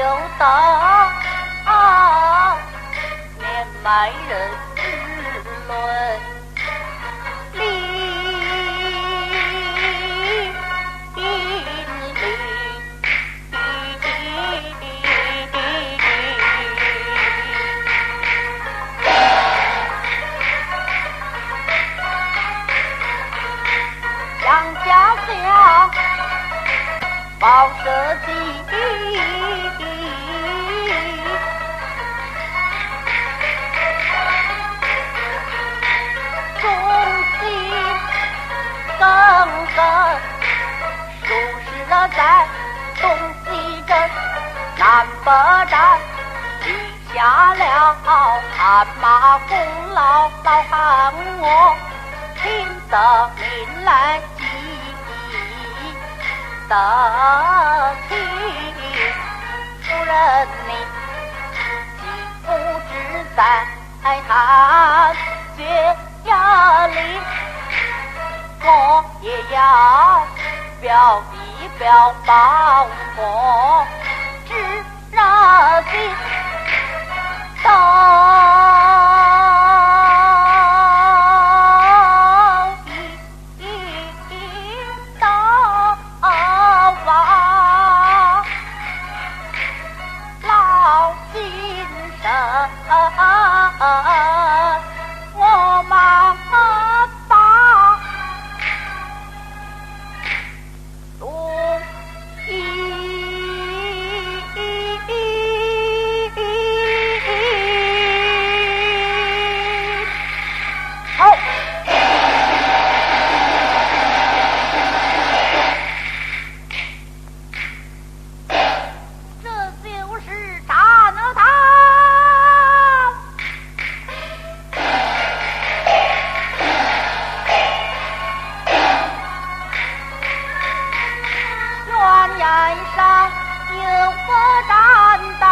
dấu to oh, oh, mềm mại 报社鸡弟忠心耿耿数十在东西镇南北战立下了汗马功劳高喊我亲得民来得体，夫人你岂不知，在他家里我也要表一表白，我知人心。都。啊啊啊啊啊。啊山上有颗山丹。